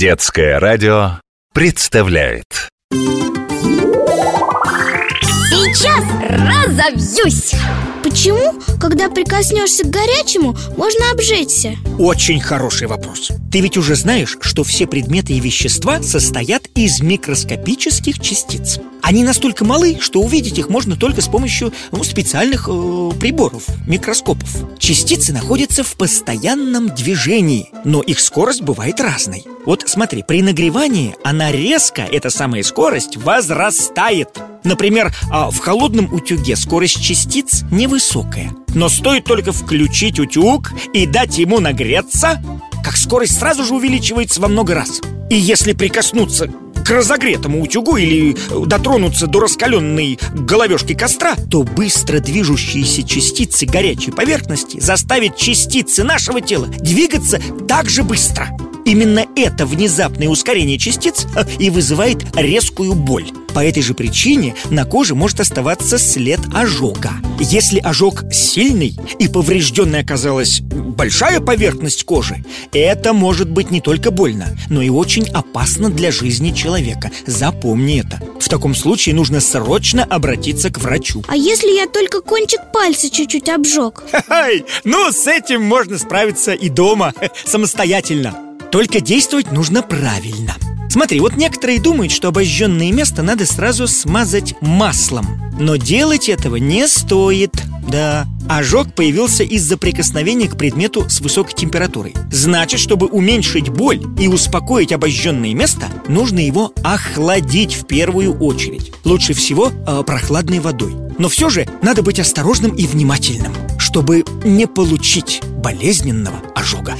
Детское радио представляет. Сейчас разобьюсь. Почему, когда прикоснешься к горячему, можно обжечься? Очень хороший вопрос. Ты ведь уже знаешь, что все предметы и вещества состоят из микроскопических частиц. Они настолько малы, что увидеть их можно только с помощью ну, специальных э, приборов, микроскопов. Частицы находятся в постоянном движении, но их скорость бывает разной. Вот смотри, при нагревании она резко, эта самая скорость, возрастает. Например, а, в холодном утюге скорость частиц невысокая. Но стоит только включить утюг и дать ему нагреться Как скорость сразу же увеличивается во много раз И если прикоснуться к разогретому утюгу или дотронуться до раскаленной головешки костра, то быстро движущиеся частицы горячей поверхности заставят частицы нашего тела двигаться так же быстро. Именно это внезапное ускорение частиц э, и вызывает резкую боль. По этой же причине на коже может оставаться след ожога. Если ожог сильный и поврежденной оказалась большая поверхность кожи, это может быть не только больно, но и очень опасно для жизни человека. Запомни это. В таком случае нужно срочно обратиться к врачу. А если я только кончик пальца чуть-чуть обжег? Ай, ну, с этим можно справиться и дома, самостоятельно. Только действовать нужно правильно. Смотри, вот некоторые думают, что обожженное место надо сразу смазать маслом. Но делать этого не стоит. Да, ожог появился из-за прикосновения к предмету с высокой температурой. Значит, чтобы уменьшить боль и успокоить обожженное место, нужно его охладить в первую очередь. Лучше всего э, прохладной водой. Но все же надо быть осторожным и внимательным, чтобы не получить болезненного ожога.